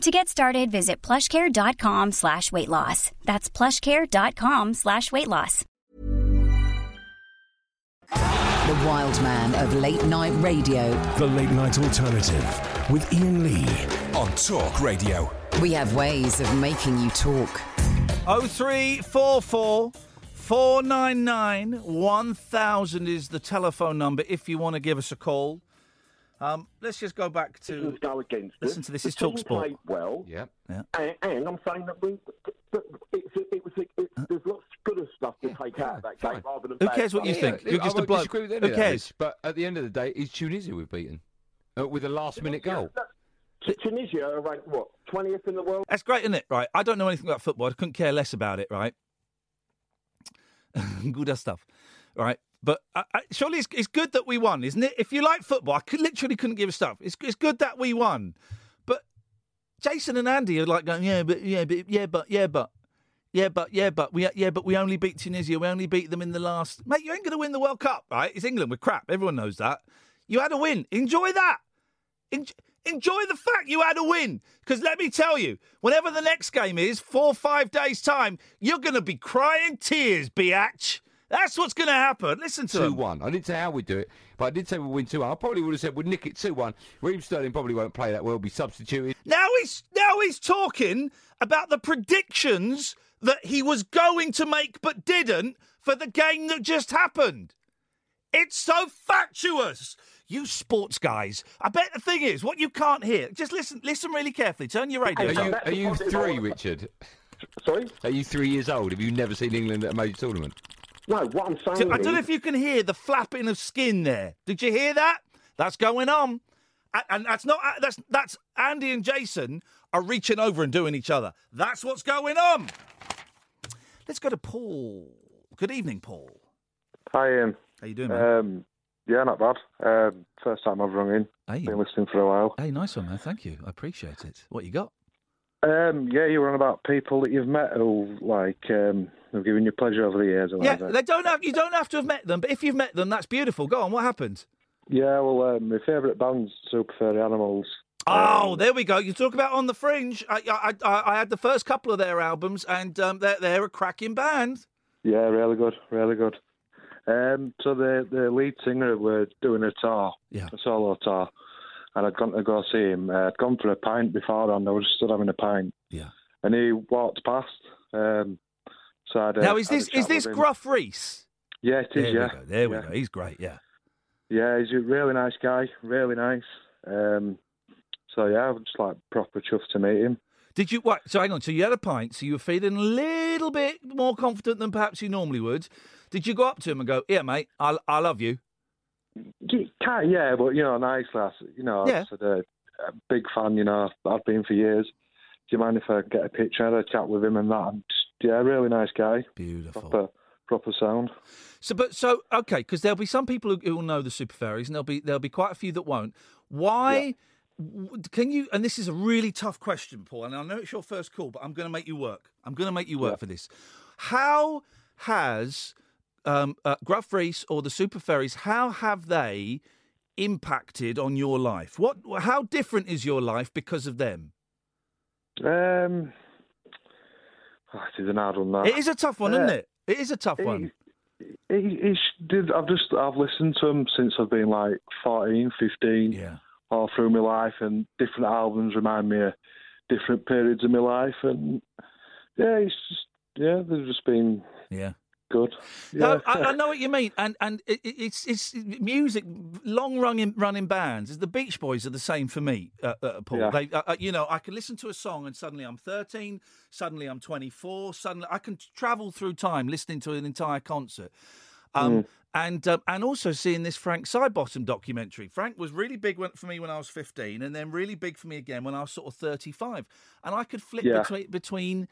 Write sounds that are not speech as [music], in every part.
To get started, visit plushcare.com slash weight loss. That's plushcare.com slash weight loss. The wild man of late night radio. The Late Night Alternative with Iain Lee on Talk Radio. We have ways of making you talk. 0344 499 1000 is the telephone number if you want to give us a call. Um, let's just go back to. Go against Listen us. to this. The It's team Talksport. played well. Yeah. Yeah. And, and I'm saying that we, that it's, it was, it, there's lots of good stuff to take out of that fine. game rather than Who cares what you stuff. think? You're I just a won't bloke. with any Who of that, cares? But at the end of the day, it's Tunisia we've beaten uh, with a last-minute goal. T- Tunisia are ranked what 20th in the world. That's great, isn't it? Right. I don't know anything about football. I couldn't care less about it, right? [laughs] good stuff, right? But I, I, surely it's, it's good that we won, isn't it? If you like football, I could, literally couldn't give a stuff. It's, it's good that we won. But Jason and Andy are like going, yeah, but yeah, but yeah, but yeah, but yeah, but yeah, but we yeah, but we only beat Tunisia. We only beat them in the last. Mate, you ain't going to win the World Cup, right? It's England. We're crap. Everyone knows that. You had a win. Enjoy that. En- enjoy the fact you had a win. Because let me tell you, whenever the next game is, four or five days' time, you're going to be crying tears, biatch. That's what's going to happen. Listen to Two him. one. I didn't say how we'd do it, but I did say we win two one. I probably would have said we'd nick it two one. Raheem Sterling probably won't play that well. Be substituted. Now he's now he's talking about the predictions that he was going to make but didn't for the game that just happened. It's so fatuous. You sports guys. I bet the thing is, what you can't hear. Just listen. Listen really carefully. Turn your radio. Are you are you positive three, argument. Richard? Sorry. Are you three years old? Have you never seen England at a major tournament? No, what I'm saying So, I don't know if you can hear the flapping of skin there. Did you hear that? That's going on, A- and that's not that's that's Andy and Jason are reaching over and doing each other. That's what's going on. Let's go to Paul. Good evening, Paul. Hi, Iain. How you doing, man? Um, yeah, not bad. Um, first time I've rung in. Hey. Been listening for a while. hey, nice one, man. Thank you. I appreciate it. What you got? Um, yeah, you were on about people that you've met who like um, have given you pleasure over the years or Yeah, whatever. they don't have. You don't have to have met them, but if you've met them, that's beautiful. Go on. What happened? Yeah, well, um, my favourite band's Super Furry Animals. Oh, Um, there we go. You talk about on the fringe. I, I, I, I had the first couple of their albums, and um, they're they're a cracking band. Yeah, really good, really good. Um, so the the lead singer were doing a tour, Yeah. a solo tour, and I'd gone to go see him. Uh, I'd gone for a pint before, and I was stood having a pint, Yeah. and he walked past. Um, so I'd, uh, Now is this is this. Gruff Rhys? Yeah, it is. There yeah, we go. There we yeah. go. He's great. Yeah. Yeah, he's a really nice guy, really nice. Um, so yeah, I'm just like proper chuffed to meet him. Did you? What? So hang on. So you had a pint. So you were feeling a little bit more confident than perhaps you normally would. Did you go up to him and go, "Yeah, mate, I I love you"? Can't, yeah, but you know, nice lass. You know, Yeah. I said, uh, a big fan. You know, I've been for years. Do you mind if I get a picture? A chat with him and that. And just, yeah, really nice guy. Beautiful. Proper, proper sound. So, but so okay, because there'll be some people who, who will know the Super Furries, and there'll be there'll be quite a few that won't. Why? w- Can you? And this is a really tough question, Paul. And I know it's your first call, but I'm going to make you work. I'm going to make you work for this. How has um, uh, Gruff Rhys or the Super Furries? How have they impacted on your life? What? How different is your life because of them? Um, oh, it is an hard one. That It is a tough one, Uh, isn't it? It is a tough one. He, he sh- did. I've just I've listened to them since I've been like 14, 15, Yeah. all through my life, and different albums remind me of different periods of my life, and yeah, it's just yeah, they've just been Yeah. Good. No, Yeah. I, I know what you mean, and and it, it- it's it's music. Long running running bands. The Beach Boys are the same for me, uh, uh, Paul. Yeah. They, uh, uh, you know, I can listen to a song and suddenly I'm 13, suddenly I'm 24, suddenly I can travel through time listening to an entire concert. Um, And um, and also seeing this Frank Sidebottom documentary. Frank was really big for me when I was 15, and then really big for me again when I was sort of 35. And I could flip Yeah. between between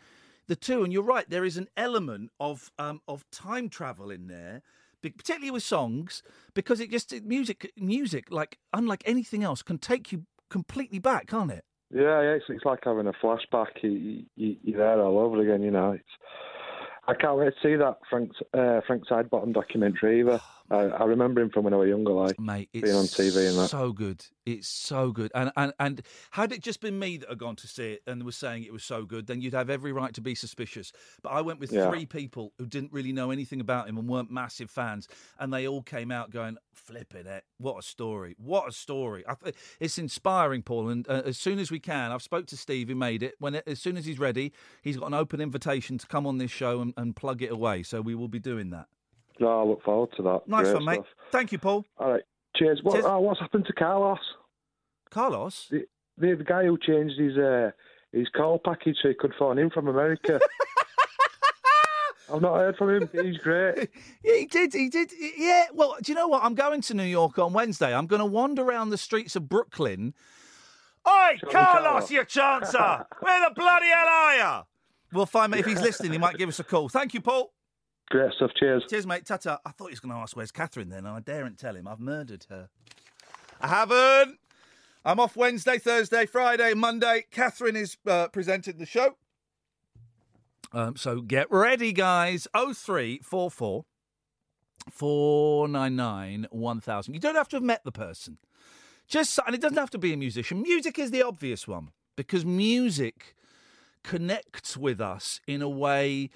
the two. And you're right, there is an element of um, of time travel in there, particularly with songs, because it just music music like unlike anything else can take you completely back, can't it? Yeah, it's, it's like having a flashback. You, you, you're there all over again, you know. It's, I can't wait to see that Frank uh, Frank Sidebottom documentary either. [sighs] [laughs] I, I remember him from when I was younger, like Mate, being on TV and that. so good. It's so good. And, and and had it just been me that had gone to see it and was saying it was so good, then you'd have every right to be suspicious. But I went with Yeah. three people who didn't really know anything about him and weren't massive fans, and they all came out going, "Flipping it! What a story! What a story!" I th- it's inspiring, Paul. And uh, as soon as we can, I've spoke to Steve who made it. When it, as soon as he's ready, he's got an open invitation to come on this show and, and plug it away. So we will be doing that. No, I look forward to that. Nice Great one, mate. stuff. Thank you, Paul. All right, cheers. What, Cheers. Oh, what's happened to Carlos? Carlos. The, the, the guy who changed his uh, his call package so he could phone in from America. [laughs] I've not heard from him. He's great. [laughs] Yeah, he did. He did. Yeah. Well, do you know what? I'm going to New York on Wednesday. I'm going to wander around the streets of Brooklyn. Oi, Carlos, Carlos. you chancer! [laughs] Where the bloody hell are you? We'll find out if he's listening. He might give us a call. Thank you, Paul. Great stuff. Cheers. Cheers, mate. Tata. I thought he was going to ask where's Catherine then, and I daren't tell him. I've murdered her. I haven't. I'm off Wednesday, Thursday, Friday, Monday. Catherine is uh, presenting the show. Um, so get ready, guys. 0344 499 1000. You don't have to have met the person. Just, and it doesn't have to be a musician. Music is the obvious one because music connects with us in a way,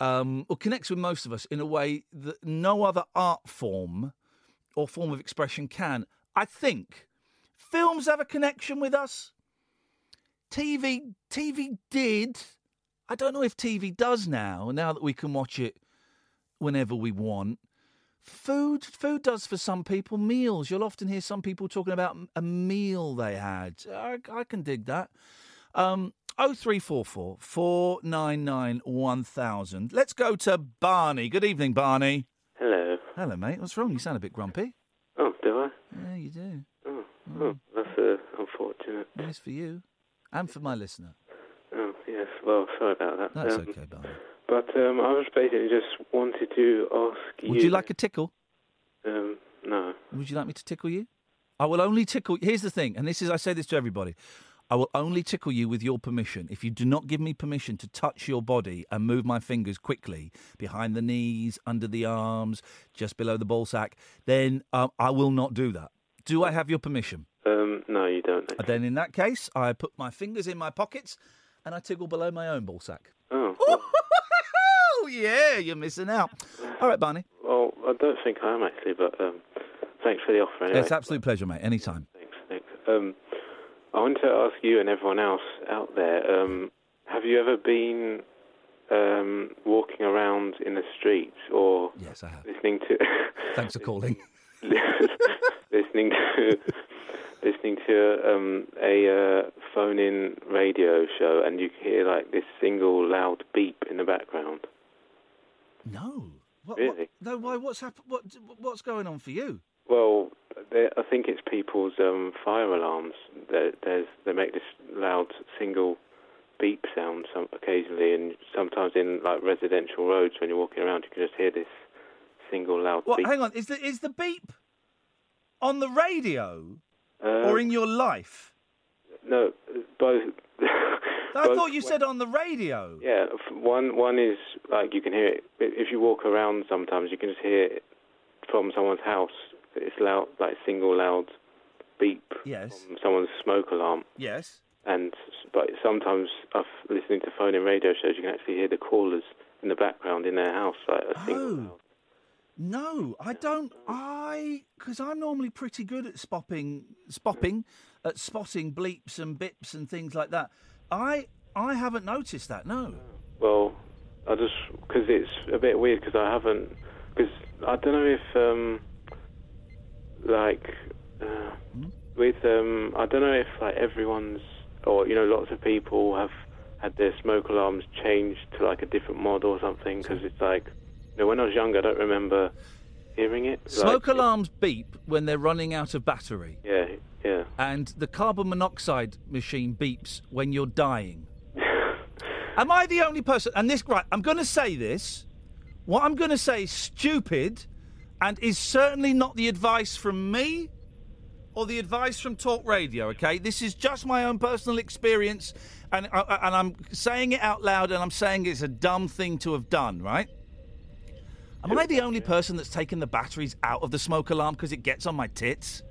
um, or connects with most of us in a way that no other art form or form of expression can. I think films have a connection with us. TV, TV did. I don't know if TV does now. Now that we can watch it whenever we want. Food, food does for some people. Meals, you'll often hear some people talking about a meal they had. I, I can dig that. Um, 0344 499 1000. Let's go to Barney. Good evening, Barney. Hello. Hello, mate. What's wrong? You sound a bit grumpy. Oh, do I? Yeah, you do. Oh, oh that's uh, unfortunate. Yes, for you and for my listener. Oh, yes. Well, sorry about that. That's Um, okay, Barney. But um, I was basically just wanted to ask you. Would you like a tickle? Um, no. Would you like me to tickle you? I will only tickle. Here's the thing, and this is I say this to everybody. I will only tickle you with your permission. If you do not give me permission to touch your body and move my fingers quickly behind the knees, under the arms, just below the ball sack, then um, I will not do that. Do I have your permission? Um, no, you don't. Uh, Then, in that case, I put my fingers in my pockets and I tickle below my own ball sack. Oh. [laughs] Oh yeah, you're missing out. All right, Barney. Well, I don't think I am actually, but um, thanks for the offer anyway. It's an absolute pleasure, mate. Anytime. Thanks, thanks. Um, I want to ask you and everyone else out there: um, Have you ever been um, walking around in the streets or yes, I have. listening to [laughs] Thanks for calling. [laughs] listening to listening to um, a uh, phone-in radio show, and you hear like this single loud beep in the background? No. What, Really? What, no. Why? What's happened? What? What's going on for you? Well, they- I think it's people's um, fire alarms. There's they make this loud single beep sound some occasionally, and sometimes in like residential roads when you're walking around, you can just hear this single loud What? beep. Hang on. Is the is the beep on the radio Uh, or in your life? no, both. [laughs] I both- thought you said on the radio. Yeah, one one is like you can hear it if you walk around. Sometimes you can just hear it from someone's house. It's loud, like single loud beep Yes. from someone's smoke alarm. Yes. And but sometimes, I've listening to phone and radio shows, you can actually hear the callers in the background in their house, like a single. Oh. loud. No, I don't. I because I'm normally pretty good at spotting, spotting, at spotting bleeps and bips and things like that. I I haven't noticed that. No. Well, I just because it's a bit weird because I haven't because I don't know if um like uh, with um I don't know if like everyone's or you know lots of people have had their smoke alarms changed to like a different model or something because it's like you know when I was younger I don't remember hearing it. Smoke like, alarms beep when they're running out of battery, Yeah, yeah. and the carbon monoxide machine beeps when you're dying. [laughs] Am I the only person? And this, right, I'm going to say this. What I'm going to say is stupid and is certainly not the advice from me or the advice from Talk Radio, okay? This is just my own personal experience and, uh, and I'm saying it out loud and I'm saying it's a dumb thing to have done, right? Am I the only person that's taken the batteries out of the smoke alarm because it gets on my tits?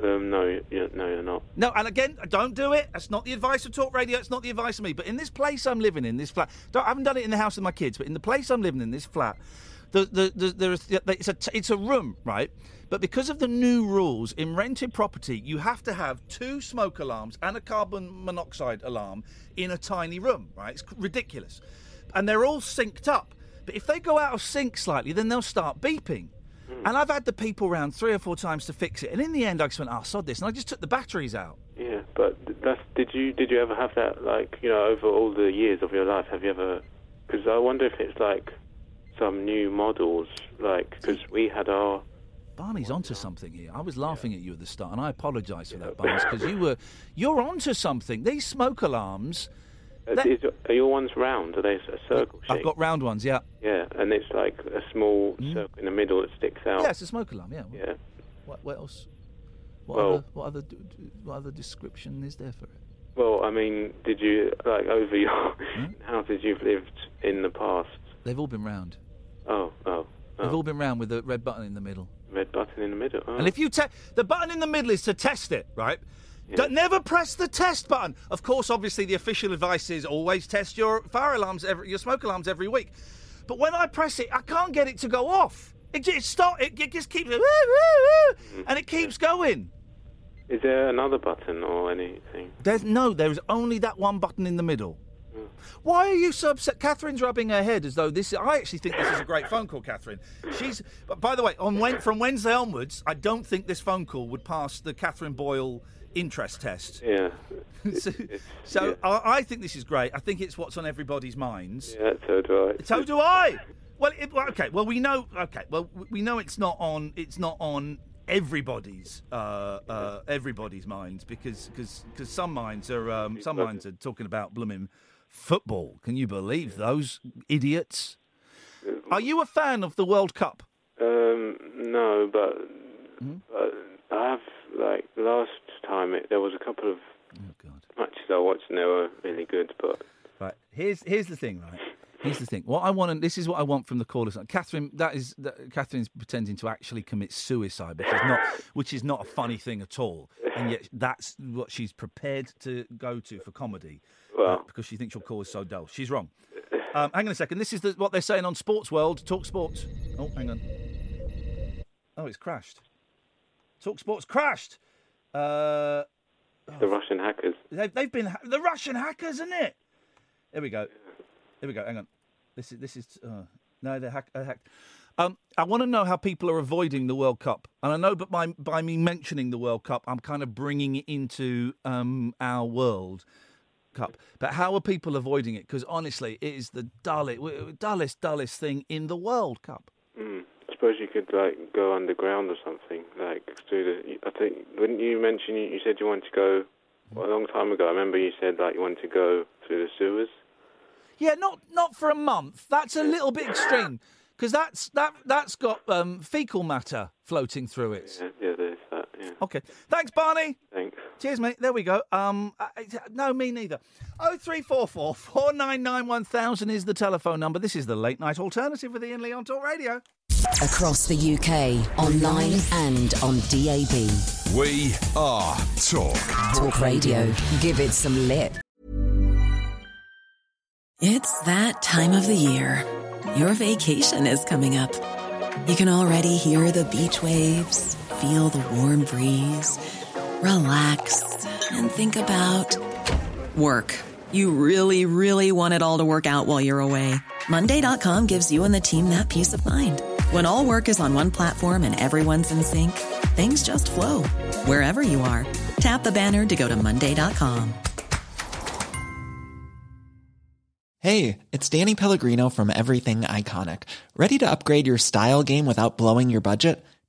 Um, no, you, no, you're not. No, and again, don't do it. That's not the advice of Talk Radio. It's not the advice of me. But in this place I'm living in, this flat, don't, I haven't done it in the house with my kids, but in the place I'm living in, this flat, the, the, the, there is, it's, a, it's a room, right? But because of the new rules in rented property, you have to have two smoke alarms and a carbon monoxide alarm in a tiny room, right? It's ridiculous. And they're all synced up. But if they go out of sync slightly, then they'll start beeping. Hmm. And I've had the people round three or four times to fix it. And in the end, I just went, oh, sod this. And I just took the batteries out. Yeah, but that's did you did you ever have that like you know over all the years of your life? Have you ever? Because I wonder if it's like some new models, like because we had our Barney's onto something here. I was laughing at you at the start, and I apologise for that, Barney, because you were you're onto something. These smoke alarms. Uh, That- is, are your ones round? Are they a circle shape? I've got round ones, yeah. Yeah, and it's like a small circle in the middle that sticks out. Yeah, it's a smoke alarm. Yeah. Yeah. What, what else? What Well- other what other what other description is there for it? Well, I mean, did you like over your Hmm? [laughs] houses you've lived in the past? They've all been round. Oh, oh, They've oh. all been round with the red button in the middle. red button in the middle. Oh. And if you te- the button in the middle is to test it, right? Don't, never press the test button. Of course, obviously, the official advice is always test your fire alarms, every, your smoke alarms every week. But when I press it, I can't get it to go off. It just stop. It, it just keeps, woo, woo, woo, mm-hmm. and it keeps going. Is there another button or anything? There's no. There is only that one button in the middle. Why are you so upset? Catherine's rubbing her head as though this. I actually think this is a great phone call, Catherine. She's. But by the way, on Wen, from Wednesday onwards, I don't think this phone call would pass the Catherine Boyle interest test. Yeah. [laughs] so so I, I think this is great. I think it's what's on everybody's minds. Yeah, so do I. So do I. Well, it, okay. Well, we know. Okay. Well, we know it's not on. It's not on everybody's uh, uh, everybody's minds because because because some minds are um, some minds are talking about blooming football. Can you believe those idiots? Are you a fan of the World Cup? Um, no, but, Hmm? but I have like last time it, there was a couple of Oh, matches I watched and they were really good, but Right. Here's here's the thing. Right. Here's the thing. What I want, and this is what I want from the callers. Catherine, that is, that, Catherine's pretending to actually commit suicide, which is not, [laughs] which is not a funny thing at all. And yet, that's what she's prepared to go to for comedy, uh, because she thinks your call is so dull. She's wrong. Um, hang on a second. This is the, what they're saying on Sports World. Talk Sports. Oh, hang on. Oh, it's crashed. Talk Sports crashed. Uh, the Russian hackers. They've, they've been ha- the Russian hackers, isn't it? Here we go. Here we go. Hang on. This is this is uh, no, they're, hack- they're hacked. Um, I want to know how people are avoiding the World Cup, and I know, but by by me mentioning the World Cup, I'm kind of bringing it into um, our World Cup. But how are people avoiding it? Because honestly, it is the dullest, dullest, dullest thing in the World Cup. Mm. I suppose you could like go underground or something. Like through the. I think wouldn't you mention you, you said you wanted to go well, a long time ago? I remember you said like you wanted to go through the sewers. Yeah, not not for a month. That's a little bit extreme because that's that that's got um, fecal matter floating through it. Yeah, yeah there's that. Yeah. Okay. Thanks, Barney. Thanks. Cheers, mate. There we go. Um, I- I- no, me neither. Oh three four four four nine nine one thousand is the telephone number. This is the late night alternative with Iain Lee on Talk Radio. Across the UK, online and on DAB. We are Talk. Talk Radio. Give it some lip. It's that time of the year. Your vacation is coming up. You can already hear the beach waves, feel the warm breeze, relax, and think about work. You really, really want it all to work out while you're away. Monday.com gives you and the team that peace of mind. When all work is on one platform and everyone's in sync, things just flow wherever you are. Tap the banner to go to Monday.com. Hey, it's Danny Pellegrino from Everything Iconic. Ready to upgrade your style game without blowing your budget?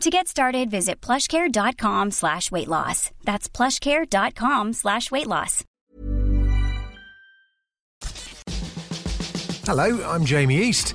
To get started, visit plushcare.com slash weight loss. That's plushcare.com slash weight loss. Hello, I'm Jamie East.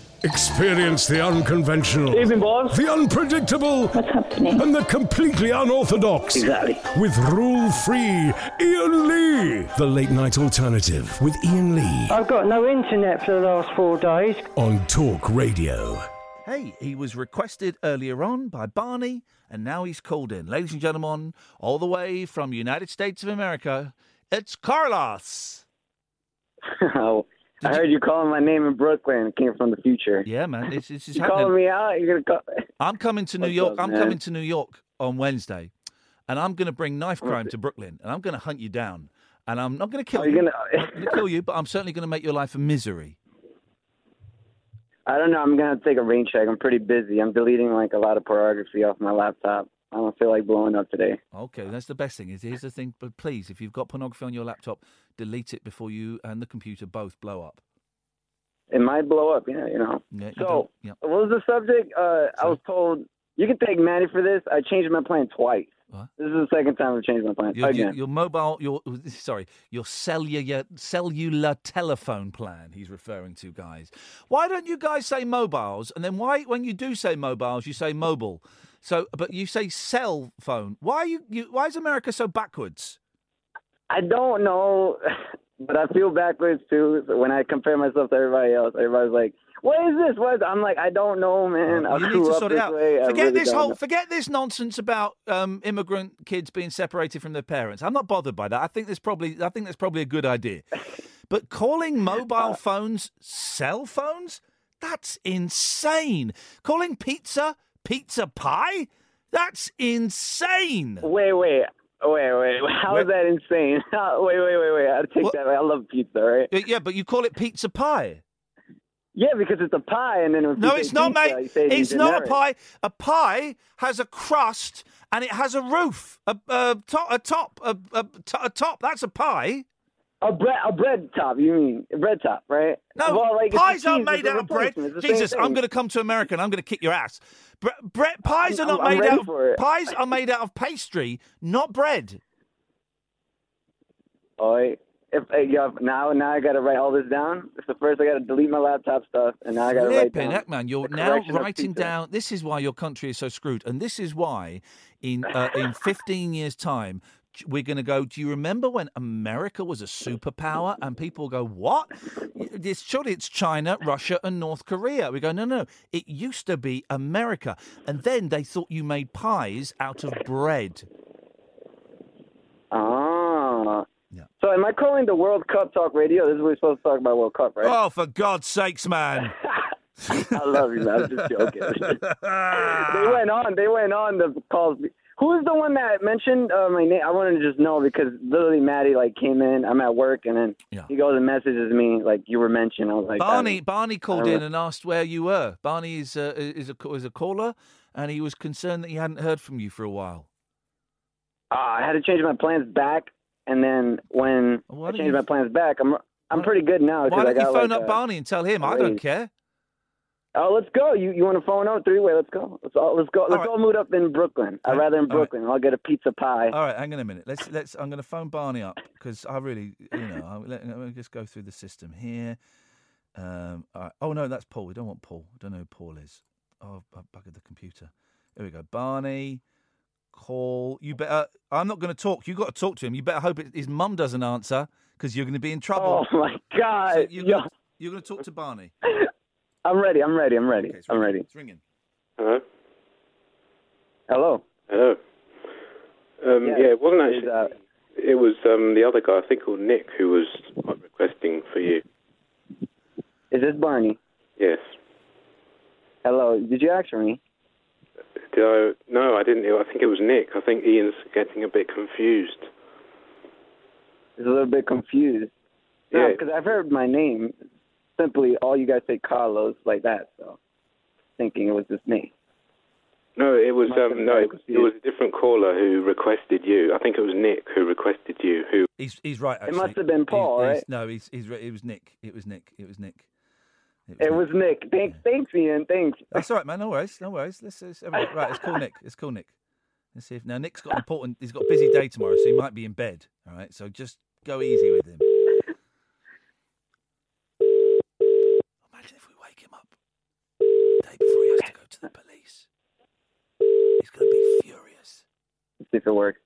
Experience the unconventional, Evening, boss. the unpredictable, and the completely unorthodox. Exactly. With rule free Iain Lee. The late night alternative with Iain Lee I've got no internet for the last four days. on Talk Radio. Hey, he was requested earlier on by Barney, and now he's called in. Ladies and gentlemen, all the way from United States of America, it's Carlos. [laughs] Oh, I heard you calling my name in Brooklyn. It came from the future. Yeah, man, it's, it's, it's you happening. calling me out? You're gonna call? [laughs] I'm coming to New What's York. up, I'm man? coming to New York on Wednesday, and I'm going to bring knife crime to Brooklyn, and I'm going to hunt you down. And I'm not going to kill Are you gonna- I'm going to kill you, but I'm certainly going to make your life a misery. I don't know. I'm gonna take a rain check. I'm pretty busy. I'm deleting like a lot of pornography off my laptop. I don't feel like blowing up today. Okay, that's the best thing. Is here's the thing, but please, if you've got pornography on your laptop, delete it before you and the computer both blow up. It might blow up. Yeah, you know. Yeah, you So, yeah. what was the subject? Uh, I was told you can thank Manny for this. I changed my plan twice. This is the second time I've changed my plan Your, your, again. your mobile, your [laughs] sorry, your cellular cellular telephone plan. He's referring to guys. Why don't you guys say mobiles? And then why, when you do say mobiles, you say mobile. So, but you say cell phone. Why are you, you? Why is America so backwards? I don't know, [laughs] but I feel backwards too. So when I compare myself to everybody else, everybody's like, "What is this? What?" I'm like, I don't know, man. I you need to sort it out. way. Forget really this whole, know. forget this nonsense about um, immigrant kids being separated from their parents. I'm not bothered by that. I think there's probably, I think that's probably a good idea. [laughs] But calling Uh, mobile phones cell phones, that's insane. Calling pizza pizza pie, that's insane. Wait, wait, wait, wait. Wait [laughs] how is that insane? [laughs] wait, wait, wait, wait. I take that. I love pizza, right? Yeah, but you call it pizza pie. Yeah, because it's a pie, and then No, it's not, pizza, mate. It's not a pie. A pie has a crust and it has a roof, a, a top, a top, a, a, to- a top. That's a pie. A bread, a bread top. You mean a bread top, right? No, well, like, pies aren't made out of bread. replacement. It's the same Jesus, I'm going to come to America and I'm going to kick your ass. Bre- bre- pies are not I'm made ready out. Of, pies are made out of pastry, not bread. [laughs] All right. If yeah, now now I got to write all this down. So first I got to delete my laptop stuff, and now I got to write down. heck, man, you're now writing down. This is why your country is so screwed, and this is why, in uh, in 15 years' time, we're going to go. Do you remember when America was a superpower? And people go, "What? It's surely it's China, Russia, and North Korea." We go, "No, no, it used to be America." And then they thought you made pies out of bread. Ah. So am I calling the World Cup Talk Radio? This is what we're supposed to talk about World Cup, right? Oh, for God's sakes, man! [laughs] I love you, man. I'm just joking. [laughs] they went on. They went on to call Who is the one that mentioned uh, my name? I wanted to just know because literally Maddie like came in. I'm at work and then he goes and messages me like you were mentioned. I was like Barney um, Barney called in and asked where you were. Barney is uh, is a is a caller, and he was concerned that he hadn't heard from you for a while. Uh, I had to change my plans back, and then when Why I don't changed you- my plans back, I'm I'm pretty good now. Why I don't you got, phone like, up a- Barney and tell him? I don't raise. care. Oh, let's go. You you want to phone out three way? Let's go. Let's all let's go. Let's all meet up in Brooklyn. I'd rather in all right. Brooklyn. I'll get a pizza pie. All right, hang on a minute. Let's let's. I'm going to phone Barney up because I really, you know, I, let, me just go through the system here. Um, all right. Oh no, that's Paul. We don't want Paul. I don't know who Paul is. Oh, I buggered the computer. Here we go. Barney, call. You better. I'm not going to talk. You got to talk to him. You better hope it, his mum doesn't answer because you're going to be in trouble. Oh my God! So you're, Yo. gonna, you're going to talk to Barney. [laughs] I'm ready. I'm ready. I'm ready. I'm ready. It's ringing. Hello. Hello. Hello. Um, Yeah, yeah, it wasn't actually. uh, it was um, the other guy, I think called Nick, who was requesting for you. Is this Barney? Yes. Hello. Did you ask for me? Did I? No, I didn't. I think it was Nick. I think Iain's getting a bit confused. He's a little bit confused. Yeah. because I've heard my name. Simply, all you guys say Carlos like that. So, thinking it was just me. No, it was um, no, it was, it was a different caller who requested you. I think it was Nick who requested you. Who? He's he's right. It must have been Paul, He's- right? he's- No, he's he's right. It was Nick. It was Nick. It was Nick. It was Nick. Thanks, thanks, Iain. Thanks. That's all right, man. No worries. No worries. Let's, let's right. Let's call Nick. Let's call Nick. Let's see if now Nick's got an important. He's got a busy day tomorrow, so he might be in bed. All right. So just go easy with him. Imagine if we wake him up the day before he has to the police. He's going to be furious. Let's see if it works.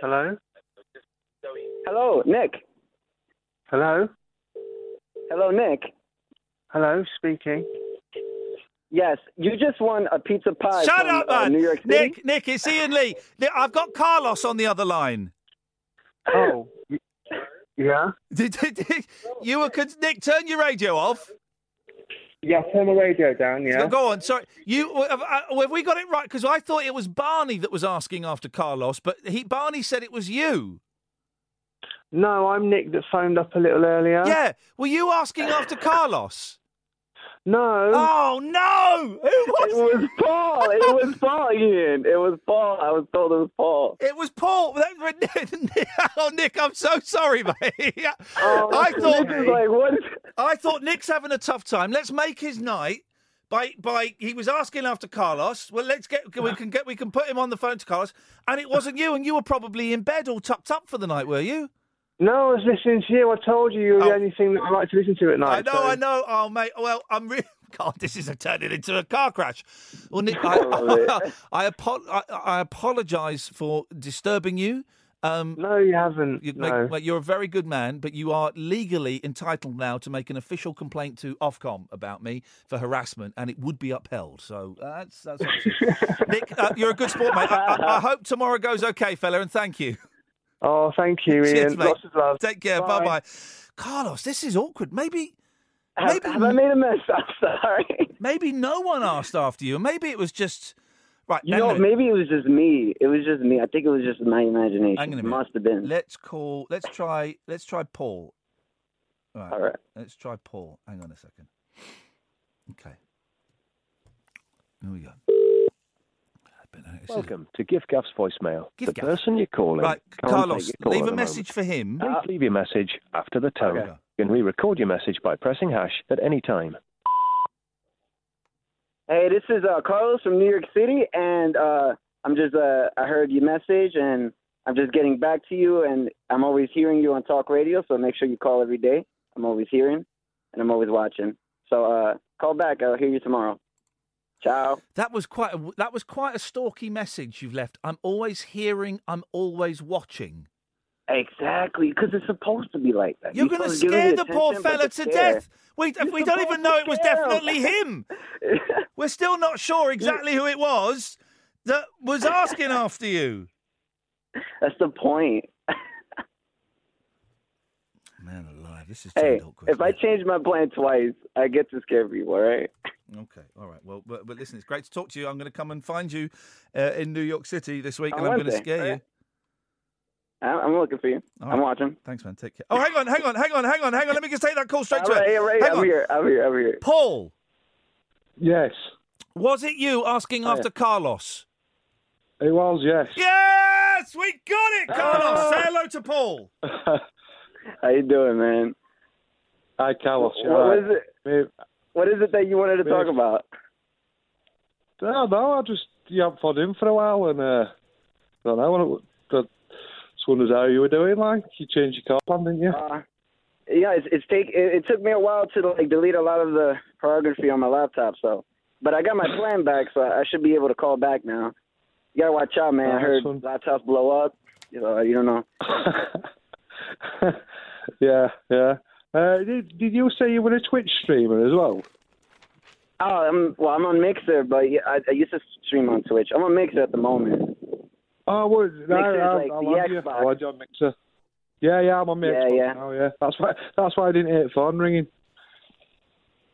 Hello? Hello, Nick. Hello? Hello, Nick. Hello, speaking. Yes, you just won a pizza pie. Shut from, up, uh, man. New York City. Nick, Nick, it's Iain Lee. I've got Carlos on the other line. Oh, yeah? [laughs] You were con- Nick. Turn your radio off. Yeah, turn the radio down, yeah? Go- Go on. Sorry, you have, uh, have we got it right? Because I thought it was Barney that was asking after Carlos, but he Barney said it was you. No, I'm Nick that phoned up a little earlier. Yeah. Were you asking after Carlos? No. Oh no! Who was it? was Paul. It was Paul, Iain. It was Paul. I was told it was Paul. It was Paul. That- [laughs] oh, Nick, I'm so sorry, mate. [laughs] Oh, I thought Nick like, what. I thought Nick's having a tough time. Let's make his night by by he was asking after Carlos. Well, let's get we can get we can put him on the phone to Carlos, and it wasn't you, and you were probably in bed all tucked up for the night, were you? No, I was listening to you. I told you you were the only thing that I like to listen to at night. I know, so- I know. Oh, mate. Well, I'm really. [laughs] God, this is turning into a car crash. Well, Nick, I, [laughs] [laughs] I, I, I apologise for disturbing you. Um, no, you haven't. You, no. mate, you're a very good man, but you are legally entitled now to make an official complaint to Ofcom about me for harassment, and it would be upheld. So uh, that's that's. Nick, uh, you're a good sport, mate. I, I, I hope tomorrow goes okay, fella, and thank you. Oh, thank you, Iain. Mate. Lots of love. Take care. Bye. Bye. Carlos, this is awkward. Maybe. Have, maybe have I made a mess? [laughs] I'm sorry. Maybe no one asked after you. Maybe it was just right. You know, maybe it was just me. It was just me. I think it was just my imagination. Hang It must have been. Let's call. Let's try. Let's try Paul. All right. All right. Let's try Paul. Hang on a second. Okay. Here we go. Welcome to giffgaff's voicemail. Gift the Gaff. person you're calling. Right, can't Carlos, call leave a the message for him. Moment. Please leave your message after the tone. Okay. You can re-record your message by pressing hash at any time. Hey, this is uh, Carlos from New York City, and uh, I'm just uh, I heard your message, and I'm just getting back to you, and I'm always hearing you on talk radio, so make sure you call every day. I'm always hearing, and I'm always watching. So uh, call back. I'll hear you tomorrow. Ciao. That was quite a that was quite a stalky message you've left. I'm always hearing. I'm always watching. Exactly, because it's supposed to be like that. You're You're going to supposed to give scare the poor fella to to death. We we don't even know it was definitely him. [laughs] We're still not sure exactly who it was that was asking after you. That's the point. Man alive, this is Hey, awkward. if I change my plan twice, I get to scare people, right? Okay, all right. Well, but, but listen, it's great to talk to you. I'm going to come and find you uh, in New York City this week, On and I'm going to scare Oh, you. I- I'm looking for you. All I'm watching. Thanks, man. Take care. Oh, hang on, hang on, hang on, hang on, hang on. Let me just take that call straight All to right, it. all right, Hang I'm on. here. I'm here. I'm here. Paul, Yes, was it you asking Hiya. after Carlos? it was. Yes. Yes, we got it, Carlos. Oh. [laughs] Say hello to Paul. [laughs] How you doing, man? Hi, Carlos. What you all was it? Mate, What is it that you wanted to talk about? No, no, I just you haven't phoned in for a while, and uh, I don't know. I just wondered how you were doing. Like you changed your car plan, didn't you? Uh, yeah, it's, it's take. It, it took me a while to like delete a lot of the pornography on my laptop. So, but I got my plan back, so I should be able to call back now. You gotta watch out, man. I Oh, heard that's laptops blow up. You know, you don't know. [laughs] yeah, yeah. Uh, did, did you say you were a Twitch streamer as well? Oh, I'm well. I'm on Mixer, but I, I used to stream on Twitch. I'm on Mixer at the moment. Oh, well, no, Mixer's I, like I, the love you. Xbox. I love you on Mixer. Yeah, yeah, I'm on Mixer. yeah. yeah. Oh, yeah. That's why. That's why I didn't hear the phone ringing.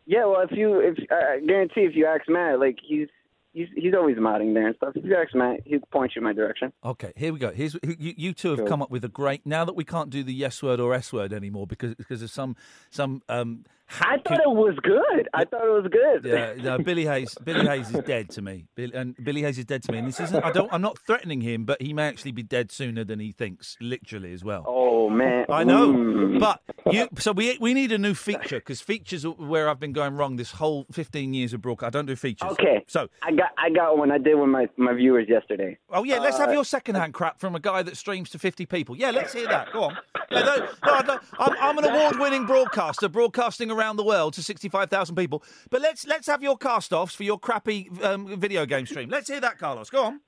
Yeah, well, if you, if I guarantee, if you ask Matt, like he's he's he's always modding there and stuff. If you ask Matt, he'll point you in my direction. Okay, here we go. Here's you, you two have Cool. come up with a great. Now that we can't do the yes word or s word anymore because because of some some. Um, I thought it was good. I thought it was good. Yeah, no, Billy Hayes. Billy Hayes is dead to me, Bill, and Billy Hayes is dead to me. And this isn't. I don't. I'm not threatening him, but he may actually be dead sooner than he thinks, literally as well. Oh man, I know, Mm. but you. So we we need a new feature because features are where I've been going wrong this whole 15 years of broadcast. I don't do features. Okay. So I got I got one. I did with my my viewers yesterday. Oh yeah, let's have Uh, your second-hand crap from a guy that streams to 50 people. Yeah, let's hear that. Go on. Yeah, no, no, no, I'm, I'm an award-winning broadcaster, broadcasting around the world to 65,000 people. But let's let's have your cast-offs for your crappy um, video game stream. Let's hear that, Carlos. Go on.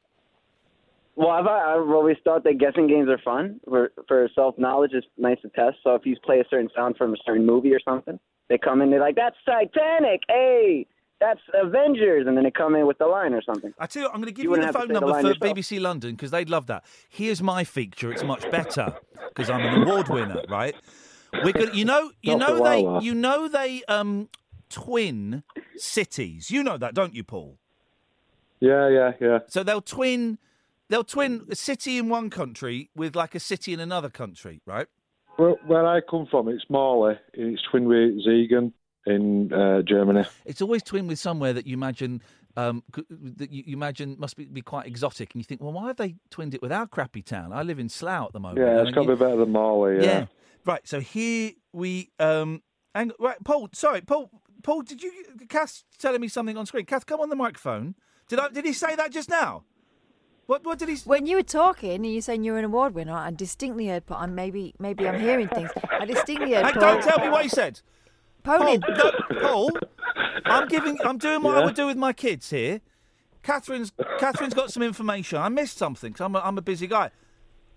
Well, I've, I've always thought that guessing games are fun for for self knowledge. It's nice to test. So if you play a certain sound from a certain movie or something, they come in. They're like, "That's Titanic." Hey, that's Avengers, and then they come in with the line or something. I tell you, what, I'm going to give You you, the phone to say the number for yourself. BBC London because they'd love that. Here's my feature. It's much better because I'm an award winner, right? We're going you know, [laughs] you know they, while, you know they um twin cities. You know that, don't you, Paul? Yeah, yeah, yeah. So they'll twin, they'll twin a city in one country with like a city in another country, right? Well, where I come from, it's Morley. It's twin with Siegen in uh, Germany. It's always twinned with somewhere that you imagine. Um, that you you imagine must be, be quite exotic, and you think, well, why have they twinned it with our crappy town? I live in Slough at the moment. Yeah, and it's got to be better than Morley. Yeah. Yeah. Right. So here we um hang right, Paul, sorry, Paul Paul, did you Kath telling me something on screen? Kath, come on the microphone. Did I did he say that just now? What what did he When you were talking and you saying you're an award winner, I distinctly heard. But I'm maybe maybe I'm hearing things. I distinctly heard. Hey, Paul- don't tell me what he said. Paul, no, Paul, I'm [laughs] giving I'm doing what I would do with my kids here. Catherine's Catherine's got some information. I missed something 'cause I'm a, I'm a busy guy.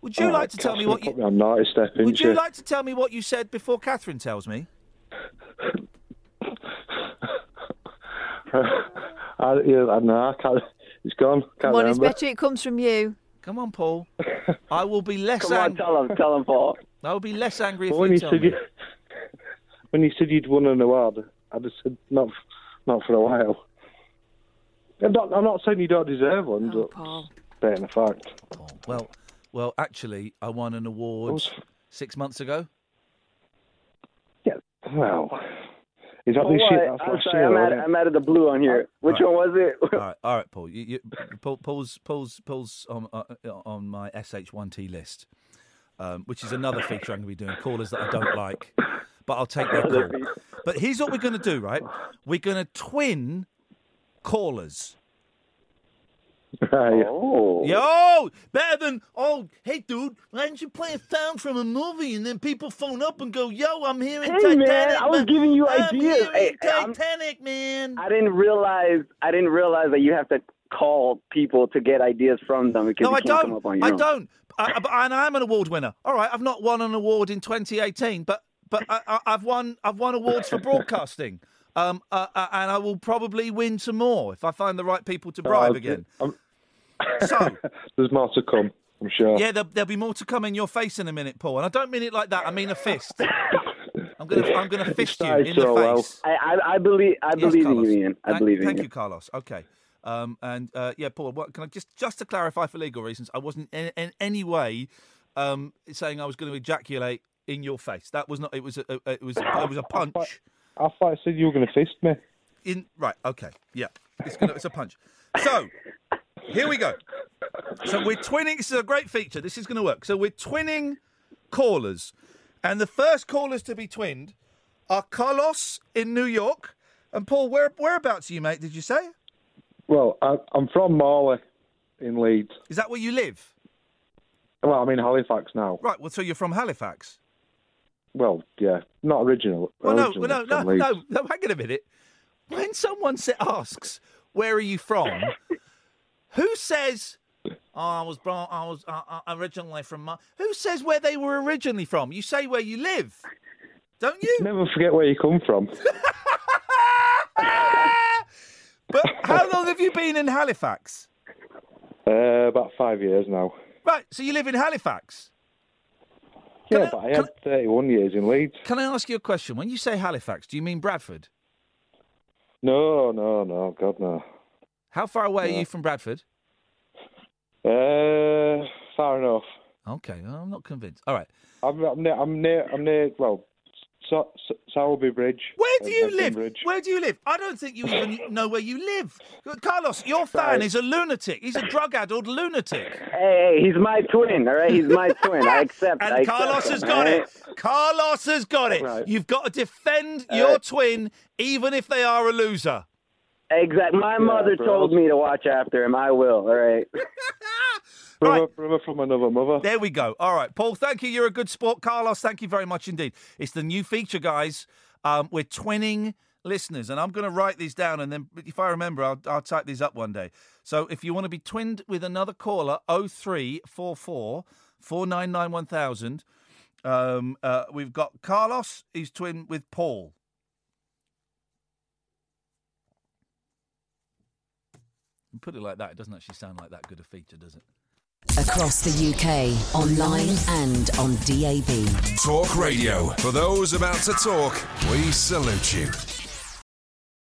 Would you Oh, like to tell me what you put me on naughty step, Would didn't you like to tell me what you said before Catherine tells me? [laughs] I, yeah, I know. I can't. It's gone. Can't come on, it's better it comes from you. Come on, Paul. [laughs] I will be less Come on, angry. tell him, tell him, Paul. I will be less angry if But when you you tell me. you, when you said you'd won an award, I just said not, not for a while. I'm not, I'm not saying you don't deserve one, Oh, but Paul. stating the fact. Well, well, actually, I won an award six months ago. Yeah. Well, is that Oh, this what? shit? That's I'm sorry, year, I'm, out. I'm out of the blue on here. Which All one was it? All [laughs] right, all right, Paul. You, you, Paul Paul's Paul's Paul's on uh, on my SH1T list, um, which is another feature I'm going to be doing. Callers that I don't like, but I'll take their [laughs] call. But here's what we're going to do, right? We're going to twin callers. Right. Oh. Yo, better than oh, hey dude, why don't you play a sound from a movie and then people phone up and go, yo, I'm hearing Hey, Titanic. man, I was man. giving you I'm ideas. Hey, hey, I'm- Titanic, man. I didn't realize. I didn't realize that you have to call people to get ideas from them because No, I can't come don't. up on your I own. don't. I, I, and I'm an award winner. All right, I've not won an award in 2018, but but I, I, I've won I've won awards for broadcasting. Um, uh, uh, and I will probably win some more if I find the right people to bribe Oh, again. I'm- So, [laughs] There's more to come, I'm sure. yeah, there, there'll be more to come in your face in a minute, Paul. And I don't mean it like that. I mean a fist. [laughs] I'm gonna I'm gonna fist you in so the well. face. I, I, I believe I Yes, believe in you, Iain. I Thank- believe in Thank you. you, Carlos. Okay. Um, and uh, yeah, Paul. What, can I just just to clarify for legal reasons? I wasn't in, in any way um, saying I was going to ejaculate in your face. That was not. It was a, a- it was it was a punch. I thought I said you were going to fist me. In right. Okay. Yeah. It's gonna, it's a punch. So here we go. So we're twinning. This is a great feature. This is going to work. So we're twinning callers, and the first callers to be twinned are Carlos in New York and Paul. Where whereabouts are you, mate? Did you say? Well, I, I'm from Morley in Leeds. Is that where you live? Well, I'm in Halifax now. Right. Well, so you're from Halifax. Well, yeah, not original. Well, no, well, no, no, Leeds. no, no. Hang on a minute. When someone asks, "Where are you from?" [laughs] who says, oh, "I was brought, I was uh, uh, originally from"? Mar-" Who says where they were originally from? You say where you live, don't you? Never forget where you come from. [laughs] But how long have you been in Halifax? Uh, about five years now. Right. So you live in Halifax. Yeah, but I had 31 years in Leeds. Can I ask you a question? When you say Halifax, do you mean Bradford? No, no, no, God, no. How far away are you from Bradford? Uh, far enough. Okay, well, I'm not convinced. All right. I'm, I'm near, I'm near, I'm near, well, so, so, Sowerby Bridge. Where do uh, you Hexham live? Bridge. Where do you live? I don't think you even know where you live. Carlos, your fan is a lunatic. He's a drug-addled lunatic. Hey, hey, he's my twin, all right? He's my twin. I accept. I And accept Carlos him, has all got right? it. Carlos has got it. Right. You've got to defend All your right. twin, even if they are a loser. Exactly. My mother bro. told me to watch after him. I will, all right? [laughs] Brother, brother from another mother. There we go. All right, Paul. Thank you. You're a good sport. Carlos, thank you very much indeed. It's the new feature, guys. Um, we're twinning listeners, and I'm going to write these down, and then if I remember, I'll, I'll type these up one day. So if you want to be twinned with another caller, 0344 499 1000. Um, uh, we've got Carlos. He's twinned with Paul. You Put it like that. It doesn't actually sound like that good a feature, does it? Across the UK, online and on DAB. Talk radio. For those about to talk, we salute you.